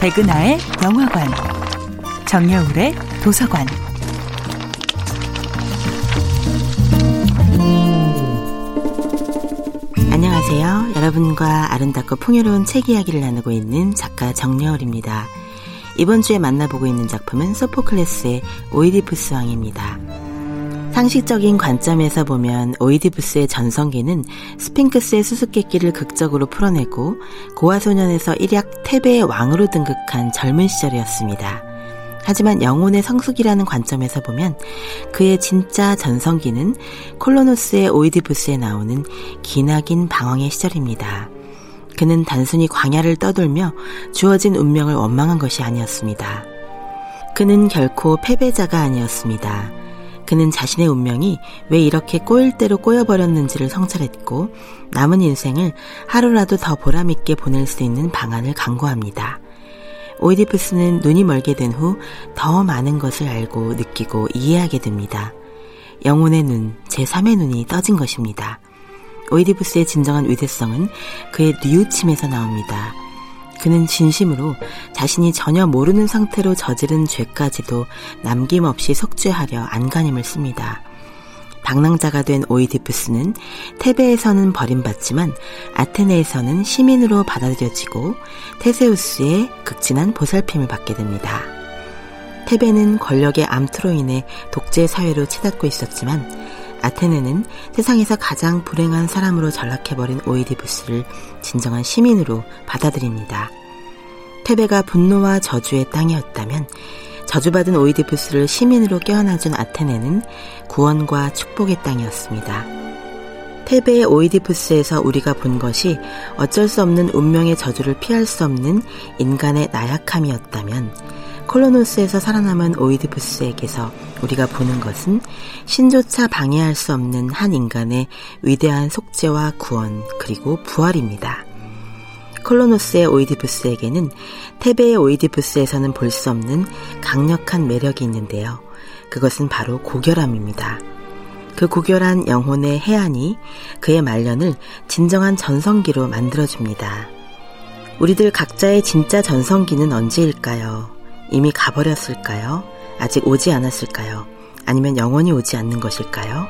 백은하의 영화관, 정여울의 도서관. 안녕하세요. 여러분과 아름답고 풍요로운 책 이야기를 나누고 있는 작가 정여울입니다. 이번 주에 만나보고 있는 작품은 소포클레스의 오이디푸스 왕입니다. 상식적인 관점에서 보면 오이디푸스의 전성기는 스핑크스의 수수께끼를 극적으로 풀어내고 고아소년에서 일약 테베의 왕으로 등극한 젊은 시절이었습니다. 하지만 영혼의 성숙이라는 관점에서 보면 그의 진짜 전성기는 콜로노스의 오이디푸스에 나오는 기나긴 방황의 시절입니다. 그는 단순히 광야를 떠돌며 주어진 운명을 원망한 것이 아니었습니다. 그는 결코 패배자가 아니었습니다. 그는 자신의 운명이 왜 이렇게 꼬일 대로 꼬여버렸는지를 성찰했고 남은 인생을 하루라도 더 보람있게 보낼 수 있는 방안을 강구합니다. 오이디푸스는 눈이 멀게 된 후 더 많은 것을 알고 느끼고 이해하게 됩니다. 영혼의 눈, 제3의 눈이 떠진 것입니다. 오이디푸스의 진정한 위대성은 그의 뉘우침에서 나옵니다. 그는 진심으로 자신이 전혀 모르는 상태로 저지른 죄까지도 남김없이 속죄하려 안간힘을 씁니다. 방랑자가 된 오이디푸스는 테베에서는 버림받지만 아테네에서는 시민으로 받아들여지고 테세우스의 극진한 보살핌을 받게 됩니다. 테베는 권력의 암투로 인해 독재 사회로 치닫고 있었지만 아테네는 세상에서 가장 불행한 사람으로 전락해버린 오이디푸스를 진정한 시민으로 받아들입니다. 테베가 분노와 저주의 땅이었다면 저주받은 오이디푸스를 시민으로 껴안아준 아테네는 구원과 축복의 땅이었습니다. 테베의 오이디푸스에서 우리가 본 것이 어쩔 수 없는 운명의 저주를 피할 수 없는 인간의 나약함이었다면 콜로노스에서 살아남은 오이디푸스에게서 우리가 보는 것은 신조차 방해할 수 없는 한 인간의 위대한 속죄와 구원 그리고 부활입니다. 콜로노스의 오이디푸스에게는 테베의 오이디푸스에서는 볼 수 없는 강력한 매력이 있는데요. 그것은 바로 고결함입니다. 그 고결한 영혼의 해안이 그의 말년을 진정한 전성기로 만들어줍니다. 우리들 각자의 진짜 전성기는 언제일까요? 이미 가버렸을까요? 아직 오지 않았을까요? 아니면 영원히 오지 않는 것일까요?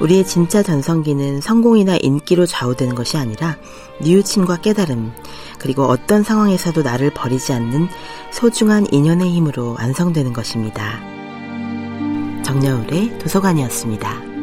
우리의 진짜 전성기는 성공이나 인기로 좌우되는 것이 아니라 뉘우침과 깨달음, 그리고 어떤 상황에서도 나를 버리지 않는 소중한 인연의 힘으로 완성되는 것입니다. 정여울의 도서관이었습니다.